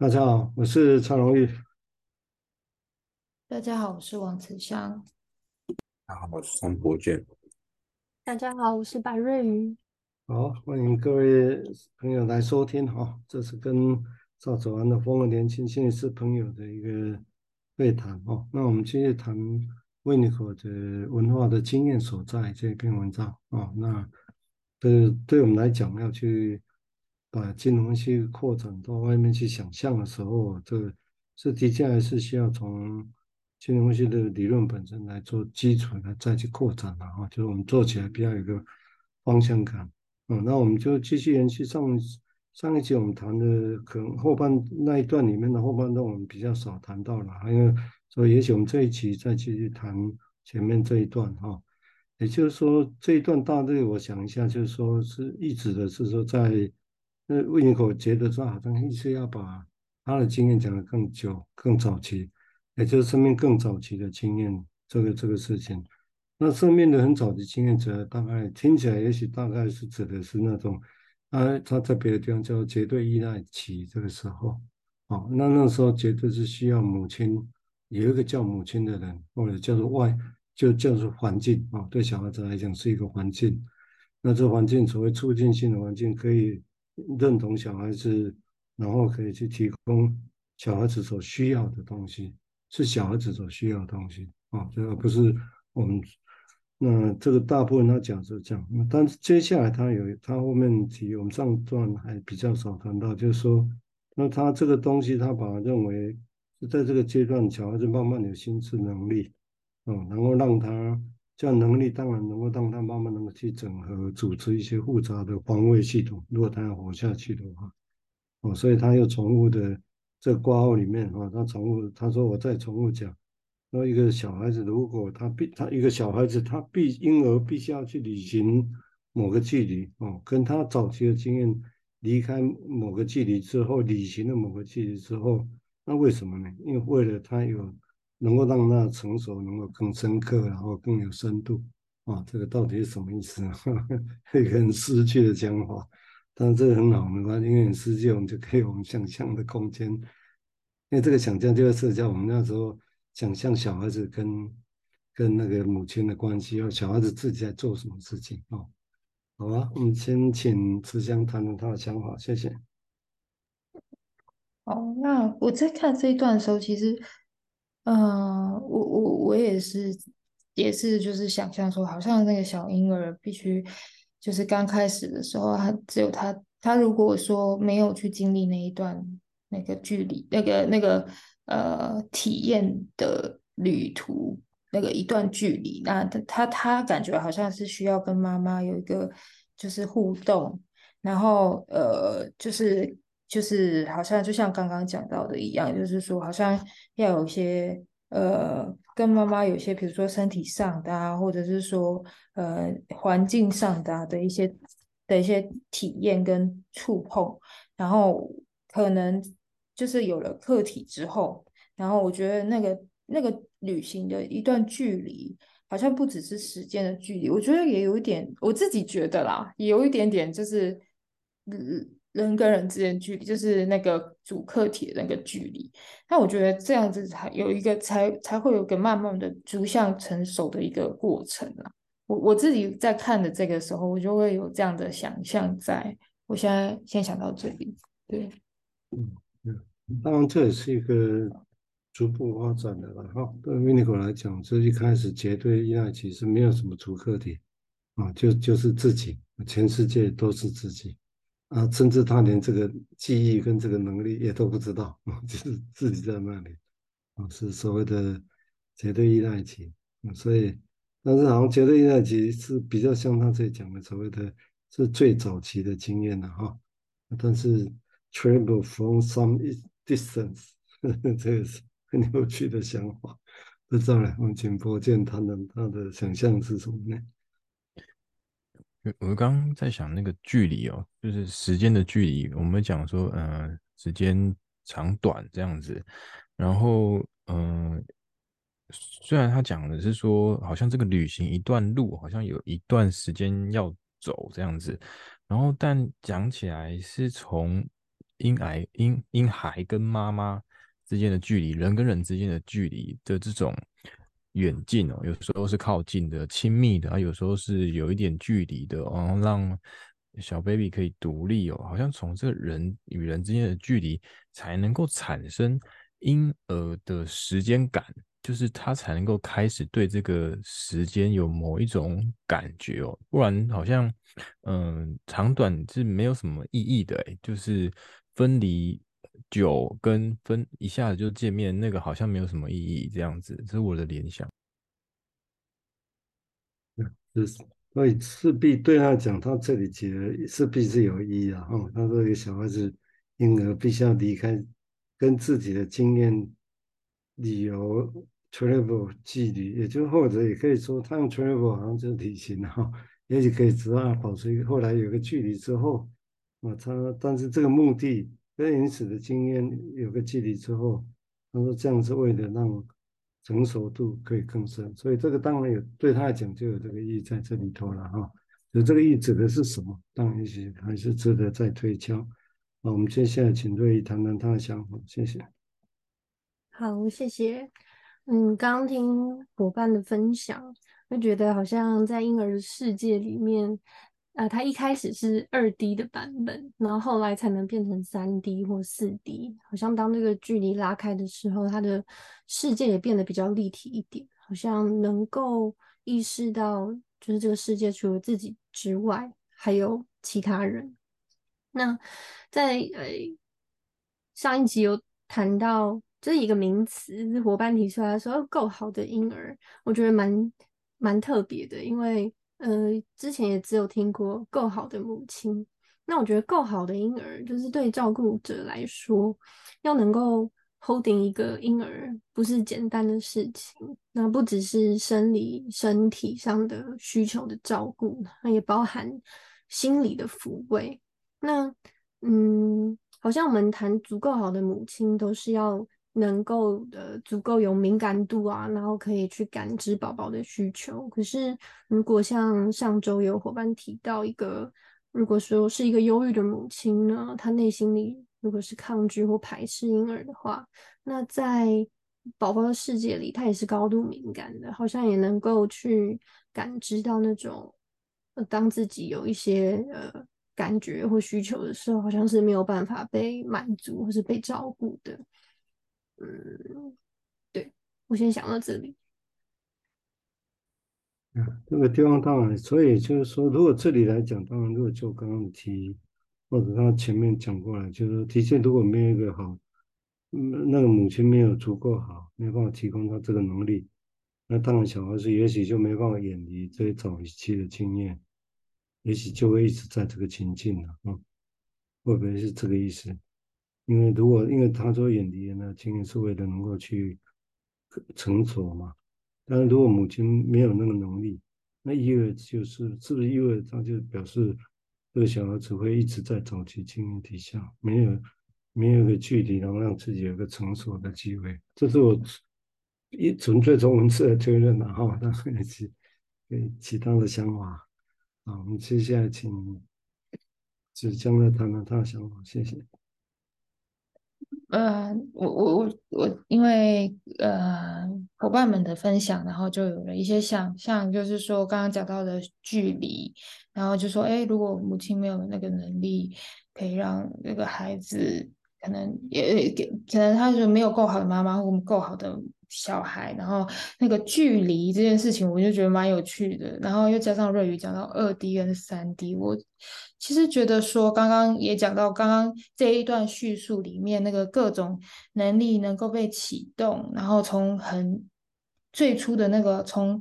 大家好，我是蔡荣玉。大家好，我是王慈香。大家好，我是张博卷。大家好，我是白瑞瑜。好，欢迎各位朋友来收听哈，这是跟赵子安的《风的年轻心理师朋友的一个会谈哦。那我们继续谈维尼口的文化的经验所在这篇文章哦。那这对我们来讲要去。把金融分析扩展到外面去想象的时候，这这的确还是需要从金融分析的理论本身来做基础，来再去扩展的哈。就是我们做起来比较有个方向感。嗯，那我们就继续延续上上一集我们谈的，可能后半那一段里面的后半段我们比较少谈到了，因为所以也许我们这一期再继续谈前面这一段哈。也就是说这一段大致我想一下，就是说是一指的是说在。那维尼口觉得说，好像意思要把他的经验讲得更久、更早期，也就是生命更早期的经验，这个这个事情。那生命的很早的经验，者大概听起来，也许大概是指的是那种，啊，他在别的地方叫绝对依赖期这个时候，哦，那那时候绝对是需要母亲，有一个叫母亲的人，或者叫做外，就叫做环境啊，对小孩子来讲是一个环境。那这环境所谓促进性的环境可以。认同小孩子，然后可以去提供小孩子所需要的东西，是小孩子所需要的东西啊，这个不是我们。那这个大部分他讲是这样，但是接下来他有他后面提，我们上段还比较少谈到，就是说，那他这个东西，他把认为是在这个阶段，小孩子慢慢有心智能力，嗯，然后让他。这样能力当然能够让他慢慢能够去整合、组织一些复杂的防卫系统。如果他要活下去的话，哦，所以他又重复的这个括号里面啊，他重复他说我再重复讲，说一个小孩子如果他必他一个小孩子他必婴儿必须要去旅行某个距离哦，跟他早期的经验离开某个距离之后，旅行了某个距离之后，那为什么呢？因为为了他有。能够让那成熟，能够更深刻，然后更有深度啊！这个到底是什么意思呢？一个很失去的讲法，但是这个很好，没关系，因为很失去，我们就可以我们想象的空间。因为这个想象就会涉及我们那时候想象小孩子跟跟那个母亲的关系，要小孩子自己在做什么事情啊？好吧，我们先请慈祥谈谈他的想法，谢谢。哦，那我在看这一段的时候，其实。嗯，我我我也是，也是就是想象说，好像那个小婴儿必须就是刚开始的时候，他只有他，他如果说没有去经历那一段那个距离，那个那个呃体验的旅途，那个一段距离，那他他他感觉好像是需要跟妈妈有一个就是互动，然后呃就是。就是好像就像刚刚讲到的一样，就是说好像要有一些呃跟妈妈有些，比如说身体上的啊，或者是说呃环境上的啊的一些的一些体验跟触碰，然后可能就是有了客体之后，然后我觉得那个那个旅行的一段距离，好像不只是时间的距离，我觉得也有一点，我自己觉得啦，也有一点点就是嗯。人跟人之间距离，就是那个主客体的那个距离。那我觉得这样子才有一个，才才会有个慢慢的逐向成熟的一个过程啊。我我自己在看的这个时候，我就会有这样的想象在。我现在先想到这里，对，嗯嗯，当然这也是一个逐步发展的了哈。对维尼口来讲，这一开始绝对依赖其实没有什么主客体啊，就就是自己，全世界都是自己。啊，甚至他连这个记忆跟这个能力也都不知道，就是自己在那里，啊，是所谓的绝对依赖期，所以，但是好像绝对依赖期是比较像他这里讲的所谓的，是最早期的经验了哈。但是 travel from some distance，这个是很有趣的想法。不知道呢，我们请博卷谈谈他的想象是什么呢？我刚刚在想那个距离哦，就是时间的距离。我们讲说，嗯、呃，时间长短这样子。然后，嗯、呃，虽然他讲的是说，好像这个旅行一段路，好像有一段时间要走这样子。然后，但讲起来是从婴孩婴婴孩跟妈妈之间的距离，人跟人之间的距离的这种远近哦，有时候是靠近的、亲密的，啊，有时候是有一点距离的，然后让小 baby 可以独立哦，好像从这个人与人之间的距离才能够产生婴儿的时间感。就是他才能够开始对这个时间有某一种感觉哦，不然好像，嗯、呃，长短是没有什么意义的诶，就是分离久跟分一下子就见面，那个好像没有什么意义，这样子，这是我的联想。是，所以势必对他讲，他这里解势必是有意义啊。哦，他说一个小孩子婴儿必须要离开跟自己的经验。旅游 travel 距离，也就或者也可以说，他用 travel 好像就是旅行哈，也许可以知道保持一个后来有个距离之后，啊，他但是这个目的跟原始的经验有个距离之后，他说这样是为了让成熟度可以更深，所以这个当然有对他来讲就有这个意义在这里头了哈。就这个意义指的是什么？当然也还是值得再推敲。好，我们接下来请瑞怡谈谈他的想法，谢谢。好，谢谢。嗯，刚刚听伙伴的分享，会觉得好像在婴儿的世界里面，呃，他一开始是二 D 的版本，然后后来才能变成三 D 或四 D。好像当这个距离拉开的时候，他的世界也变得比较立体一点，好像能够意识到，就是这个世界除了自己之外，还有其他人。那在呃上一集有谈到。这是一个名词，伙伴提出来说够好的婴儿，我觉得蛮蛮特别的，因为呃之前也只有听过够好的母亲。那我觉得够好的婴儿，就是对照顾者来说，要能够 holding 一个婴儿，不是简单的事情。那不只是生理身体上的需求的照顾，那也包含心理的抚慰。那嗯，好像我们谈足够好的母亲，都是要。能够呃足够有敏感度啊，然后可以去感知宝宝的需求。可是如果像上周有伙伴提到一个，如果说是一个忧郁的母亲呢，她内心里如果是抗拒或排斥婴儿的话，那在宝宝的世界里，他也是高度敏感的，好像也能够去感知到那种，呃，当自己有一些呃感觉或需求的时候，好像是没有办法被满足或是被照顾的。嗯，对，我先想到这里。啊，这个地方当然，所以就是说，如果这里来讲，当然，如果就刚刚提，或者他前面讲过来，就是的确，如果没有一个好，嗯，那个母亲没有足够好，没办法提供他这个能力，那当然小孩子也许就没办法远离这些早期的经验，也许就会一直在这个情境了，啊，会不会是这个意思？因为如果因为他说远离呢，经验是为了能够去成熟嘛。但是如果母亲没有那个能力，那意味就是是不是意味他就表示这个小孩只会一直在早期经验底下，没有没有一个距离，然后让自己有个成熟的机会。这是我一纯粹从文字来推论的哈，但是其给其他的想法。好，我们接下来请子江来谈谈他的想法，谢谢。呃，我我我我，因为呃伙伴们的分享，然后就有了一些想象，就是说刚刚讲到的距离，然后就说，哎，如果母亲没有那个能力，可以让那个孩子，可能也给，可能他是没有够好的妈妈，或我们够好的。小孩，然后那个距离这件事情，我就觉得蛮有趣的。然后又加上瑞宇讲到二 D 跟三 D，我其实觉得说，刚刚也讲到，刚刚这一段叙述里面那个各种能力能够被启动，然后从很最初的那个，从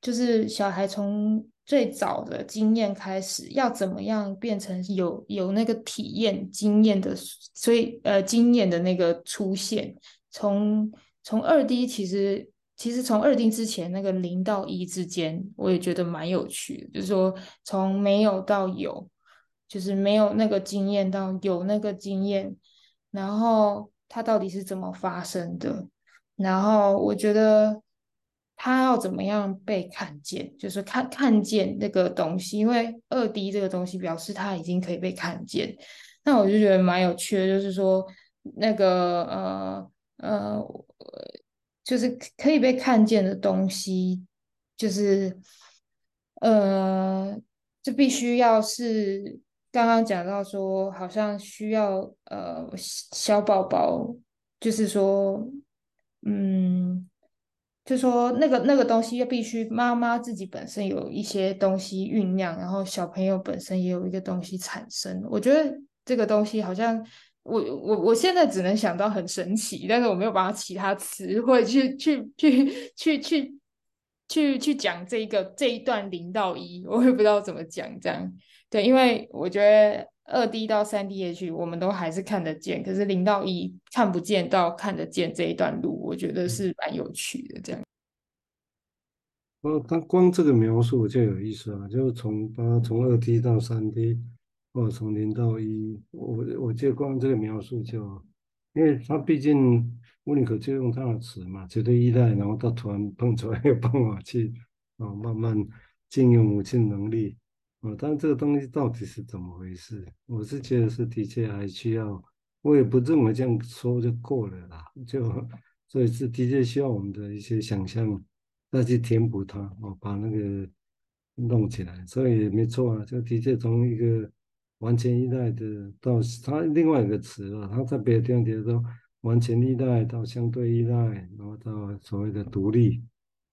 就是小孩从最早的经验开始，要怎么样变成有有那个体验经验的，所以呃经验的那个出现，从。从二 D 其实其实从二 D 之前那个零到一之间，我也觉得蛮有趣的，就是说从没有到有，就是没有那个经验到有那个经验，然后它到底是怎么发生的？然后我觉得他要怎么样被看见，就是看看见那个东西，因为二 D 这个东西表示他已经可以被看见，那我就觉得蛮有趣的，就是说那个呃呃，就是可以被看见的东西，就是呃，就必须要是刚刚讲到说，好像需要呃小宝宝，就是说嗯。就说那个那个东西，又必须妈妈自己本身有一些东西酝酿，然后小朋友本身也有一个东西产生。我觉得这个东西好像我我我现在只能想到很神奇，但是我没有把它其他词汇去去去去去去去讲这一个这一段零到一，我也不知道怎么讲这样。对，因为我觉得二 D 到三 D 也许我们都还是看得见，可是零到一看不见到看得见这一段路，我觉得是蛮有趣的。这样，哦，他光这个描述就有意思啊，就是从把从二 D 到三 D，或者从零到一，我我觉得光这个描述就，因为他毕竟温尼可就用他的词嘛，绝对依赖，然后他突然蹦出来有办法去啊、哦，慢慢进入母亲能力。哦，但这个东西到底是怎么回事？我是觉得是的确还需要，我也不认为这样说就够了啦，就所以是的确需要我们的一些想象再去填补它，哦，把那个弄起来。所以没错啊，就的确从一个完全依赖的到它另外一个词啊，它在别的地方提到完全依赖到相对依赖，然后到所谓的独立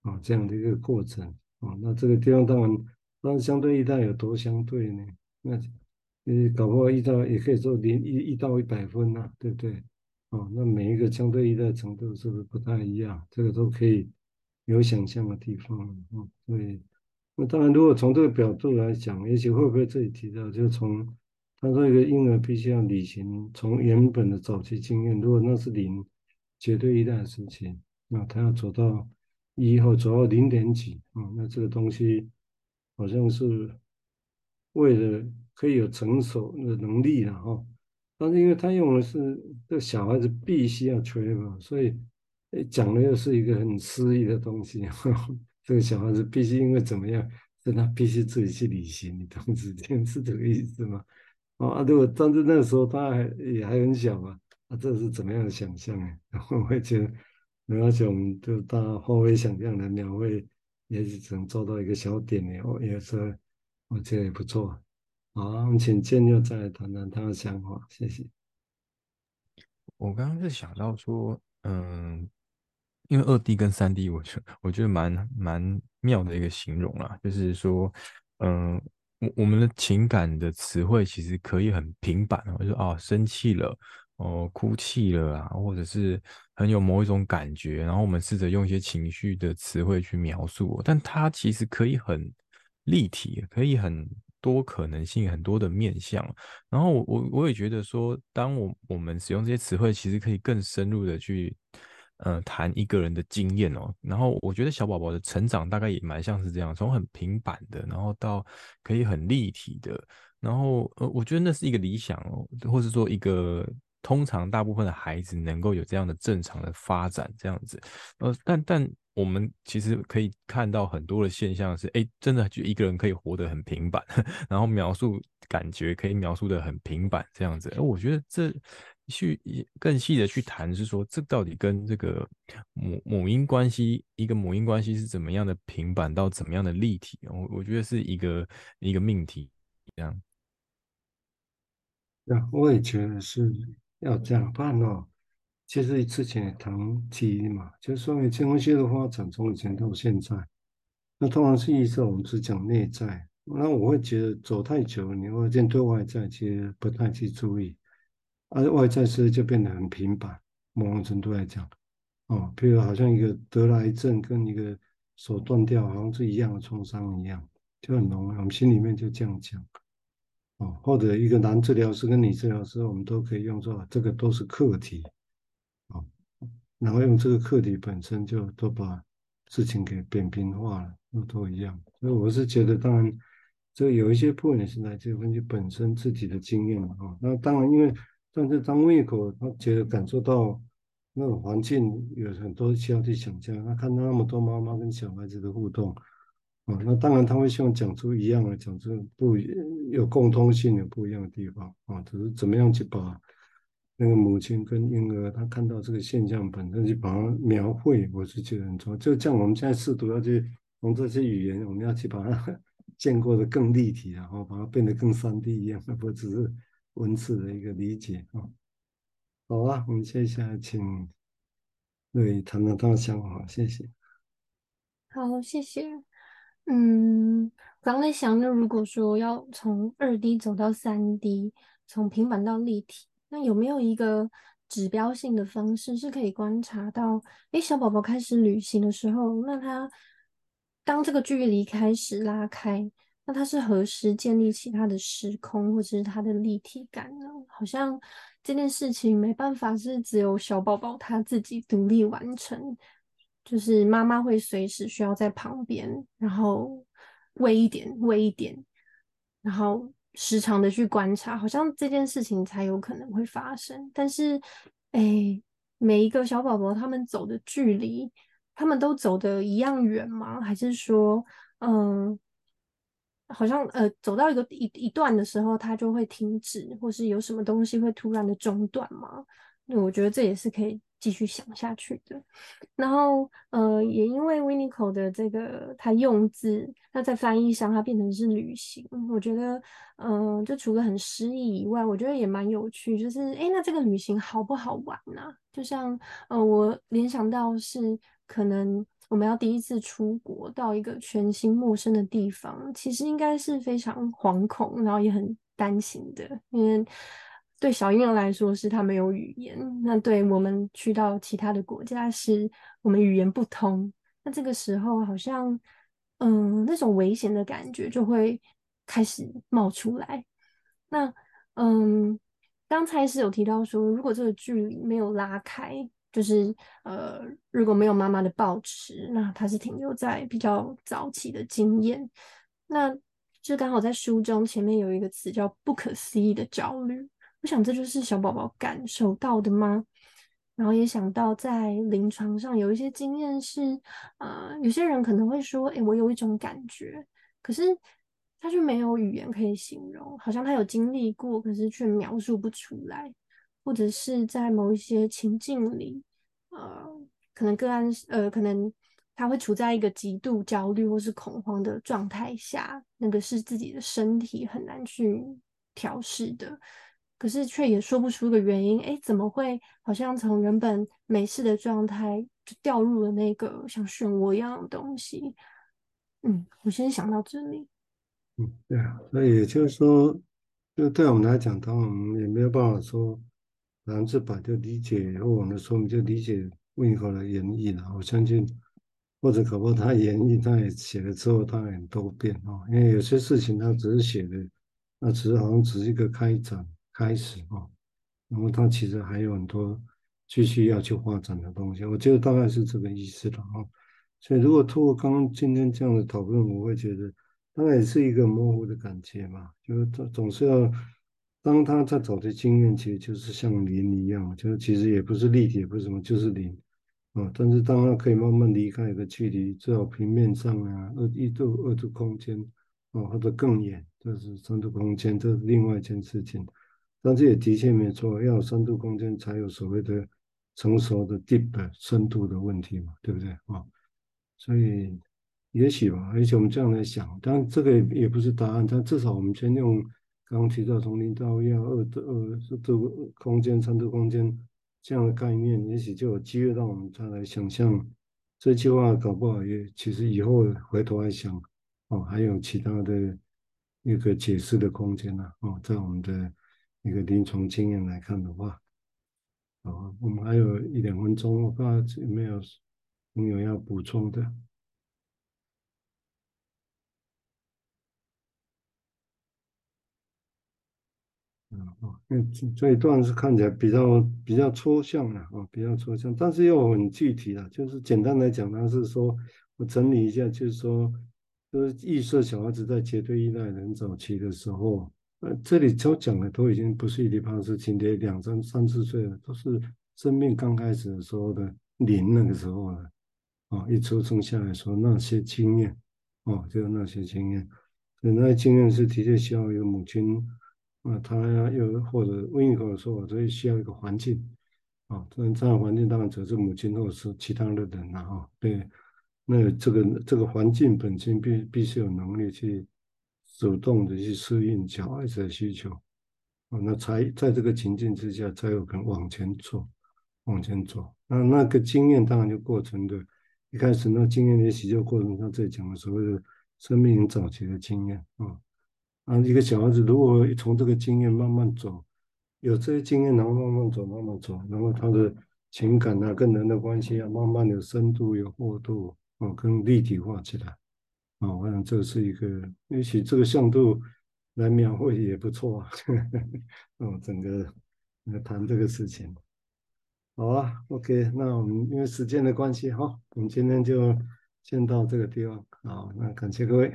啊这样的一个过程啊，那这个地方当然。但是相对依赖有多相对呢？那呃，搞不好依赖也可以说零一一到一百分呐、对不对？哦，那每一个相对依赖程度是不是不太一样？这个都可以有想象的地方。哦，对。那当然，如果从这个角度来讲，也许会不会这里提到，就从他说一个婴儿必须要履行从原本的早期经验，如果那是零绝对依赖的事情，那他要走到一或走到零点几啊，那这个东西。好像是为了可以有成熟的能力了哈，但是因为他用的是这小孩子必须要吹嘛，所以讲的又是一个很诗意的东西。这个小孩子必须因为怎么样，是他必须自己去旅行，你懂之间是这个意思吗？啊，如果但是那个时候他还也还很小嘛，啊，这是怎么样的想象呢？然 后我会觉得，没有想就大家发挥想象的描绘。也许只能做到一个小点呢，我也是，我觉得也不错。好，我们请建佑再来谈谈他的想法，谢谢。我刚刚是想到说，嗯，因为二 D 跟三 D，我觉我觉得蛮蛮妙的一个形容啦，就是说，嗯，我我们的情感的词汇其实可以很平板，我就哦，生气了。哦，哭泣了啊，或者是很有某一种感觉，然后我们试着用一些情绪的词汇去描述，但它其实可以很立体，可以很多可能性，很多的面向。然后我我我也觉得说，当我我们使用这些词汇，其实可以更深入的去呃谈一个人的经验哦。然后我觉得小宝宝的成长大概也蛮像是这样，从很平板的，然后到可以很立体的，然后呃，我觉得那是一个理想哦，或是说一个。通常大部分的孩子能够有这样的正常的发展，这样子，呃，但但我们其实可以看到很多的现象是，哎，真的就一个人可以活得很平板，然后描述感觉可以描述得很平板，这样子。而我觉得这去更细的去谈，是说这到底跟这个母母婴关系，一个母婴关系是怎么样的平板到怎么样的立体，我我觉得是一个一个命题，这样。那我也觉得是。要这样办哦。其实之前也谈提嘛，就是说你青春期的发展从以前到现在，那通常是意思我们是讲内在。那我会觉得走太久，你会见对外在其实不太去注意，而外在是就变得很平板。某种程度来讲，哦，譬如好像一个得了癌症跟一个手断掉，好像是一样的创伤一样，就很浓。我们心里面就这样讲。哦，或者一个男治疗师跟女治疗师，我们都可以用作这个都是课题，哦，然后用这个课题本身就都把事情给扁平化了，那都一样。所以我是觉得，当然这有一些部分是来自于分析本身自己的经验啊、哦。那当然，因为但是当胃口他觉得感受到那种环境有很多需要去想象，他看到那么多妈妈跟小孩子的互动。啊，那当然他会希望讲出一样的，讲出不有共通性的不一样的地方啊，只是怎么样去把那个母亲跟婴儿他看到这个现象本身去把它描绘，我是觉得很重要。就像我们现在试图要去用这些语言，我们要去把它 建构的更立体，然后把它变得更三 D 一样，而 不只是文字的一个理解啊。好啊，我们接下来请瑞谈谈他的想法，谢谢。好，谢谢。嗯，刚才想着，如果说要从二 D 走到三 D，从平板到立体，那有没有一个指标性的方式是可以观察到，诶，小宝宝开始旅行的时候，那他当这个距离开始拉开，那他是何时建立起他的时空或者是他的立体感呢？好像这件事情没办法是只有小宝宝他自己独立完成。就是妈妈会随时需要在旁边，然后喂一点，喂一点，然后时常的去观察，好像这件事情才有可能会发生。但是，哎，每一个小宝宝他们走的距离，他们都走的一样远吗？还是说，嗯，好像呃，走到一个一一段的时候，他就会停止，或是有什么东西会突然的中断吗？那我觉得这也是可以。继续想下去的，然后呃，也因为 Winiko 的这个他用字，那在翻译上它变成是旅行，我觉得嗯、呃，就除了很诗意以外，我觉得也蛮有趣，就是诶，那这个旅行好不好玩呢、啊？就像呃，我联想到是可能我们要第一次出国到一个全新陌生的地方，其实应该是非常惶恐，然后也很担心的，因为。对小婴儿来说是他没有语言，那对我们去到其他的国家是我们语言不通，那这个时候好像，嗯，那种危险的感觉就会开始冒出来。那，嗯，刚才是有提到说，如果这个距离没有拉开，就是呃，如果没有妈妈的抱持，那他是停留在比较早期的经验，那就刚好在书中前面有一个词叫“不可思议的焦虑”。我想这就是小宝宝感受到的吗？然后也想到在临床上有一些经验是，呃，有些人可能会说，诶，我有一种感觉，可是他却没有语言可以形容，好像他有经历过，可是却描述不出来，或者是在某一些情境里，呃，可能个案，呃，可能他会处在一个极度焦虑或是恐慌的状态下，那个是自己的身体很难去调试的。可是却也说不出个原因，哎，怎么会好像从原本没事的状态就掉入了那个像漩涡一样的东西？嗯，我先想到这里。嗯，对啊，所以也就是说，就对我们来讲，当然我们也没有办法说百分之百就理解，或我们的说明就理解 Winiko 的演绎了。我相信，或者可不，他演绎他也写了之后，他很多变啊，因为有些事情他只是写的，那只是好像只是一个开展。开始啊，然后他其实还有很多继续要去发展的东西，我觉得大概是这个意思了啊。所以如果通过刚刚今天这样的讨论，我会觉得当然也是一个模糊的感觉嘛，就是总总是要当他在走的经验，其实就是像零一样，就是其实也不是立体，也不是什么，就是零啊。但是当他可以慢慢离开一个距离，至少平面上啊，二一度、二度空间啊，或者更远，就是三度空间，这是另外一件事情。但这也的确没错，要有深度空间才有所谓的成熟的 deep 深度的问题嘛，对不对啊？所以也许吧，而且我们这样来想，当然这个也不是答案，但至少我们先用刚刚提到从零到一、二的、二度空间、三度空间这样的概念，也许就有机会让我们再来想象这句话，搞不好也其实以后回头来想，哦，还有其他的一个解释的空间呢，哦，在我们的。一个临床经验来看的话，啊，我们还有一两分钟，我不知道有没有朋友要补充的。嗯，哦，因为这一段是看起来比较比较抽象的啊，比较抽象，但是又很具体的，就是简单来讲，它是说我整理一下，就是说，就是预设小孩子在绝对依赖人早期的时候。这里所讲的都已经不是伊底帕斯情节，两三三四岁了，都是生命刚开始的时候的零那个时候了。啊，一出生下来说那些经验，哦，就是那些经验，那些经验是的确需要一个母亲啊，他又或者温一口的说法，所以需要一个环境啊，这样这样的环境当然只是母亲或者是其他的人了哈，对，那这个这个环境本身必必须有能力去主动的去适应小孩子的需求啊，那才在这个情境之下才有可能往前走，往前走，那那个经验当然就过程的。一开始那经验的习就过程中，这里讲的所谓的生命早期的经验啊，啊，一个小孩子如果从这个经验慢慢走，有这些经验，然后慢慢走，慢慢走，然后他的情感啊，跟人的关系啊，慢慢有深度、有厚度啊，更立体化起来啊，我想这是一个，也许这个向度来描绘也不错啊，哦，整个来谈这个事情。好啊，OK，那我们因为时间的关系哈，我们今天就先到这个地方。好，那感谢各位，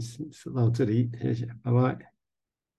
先到这里，谢谢，拜拜。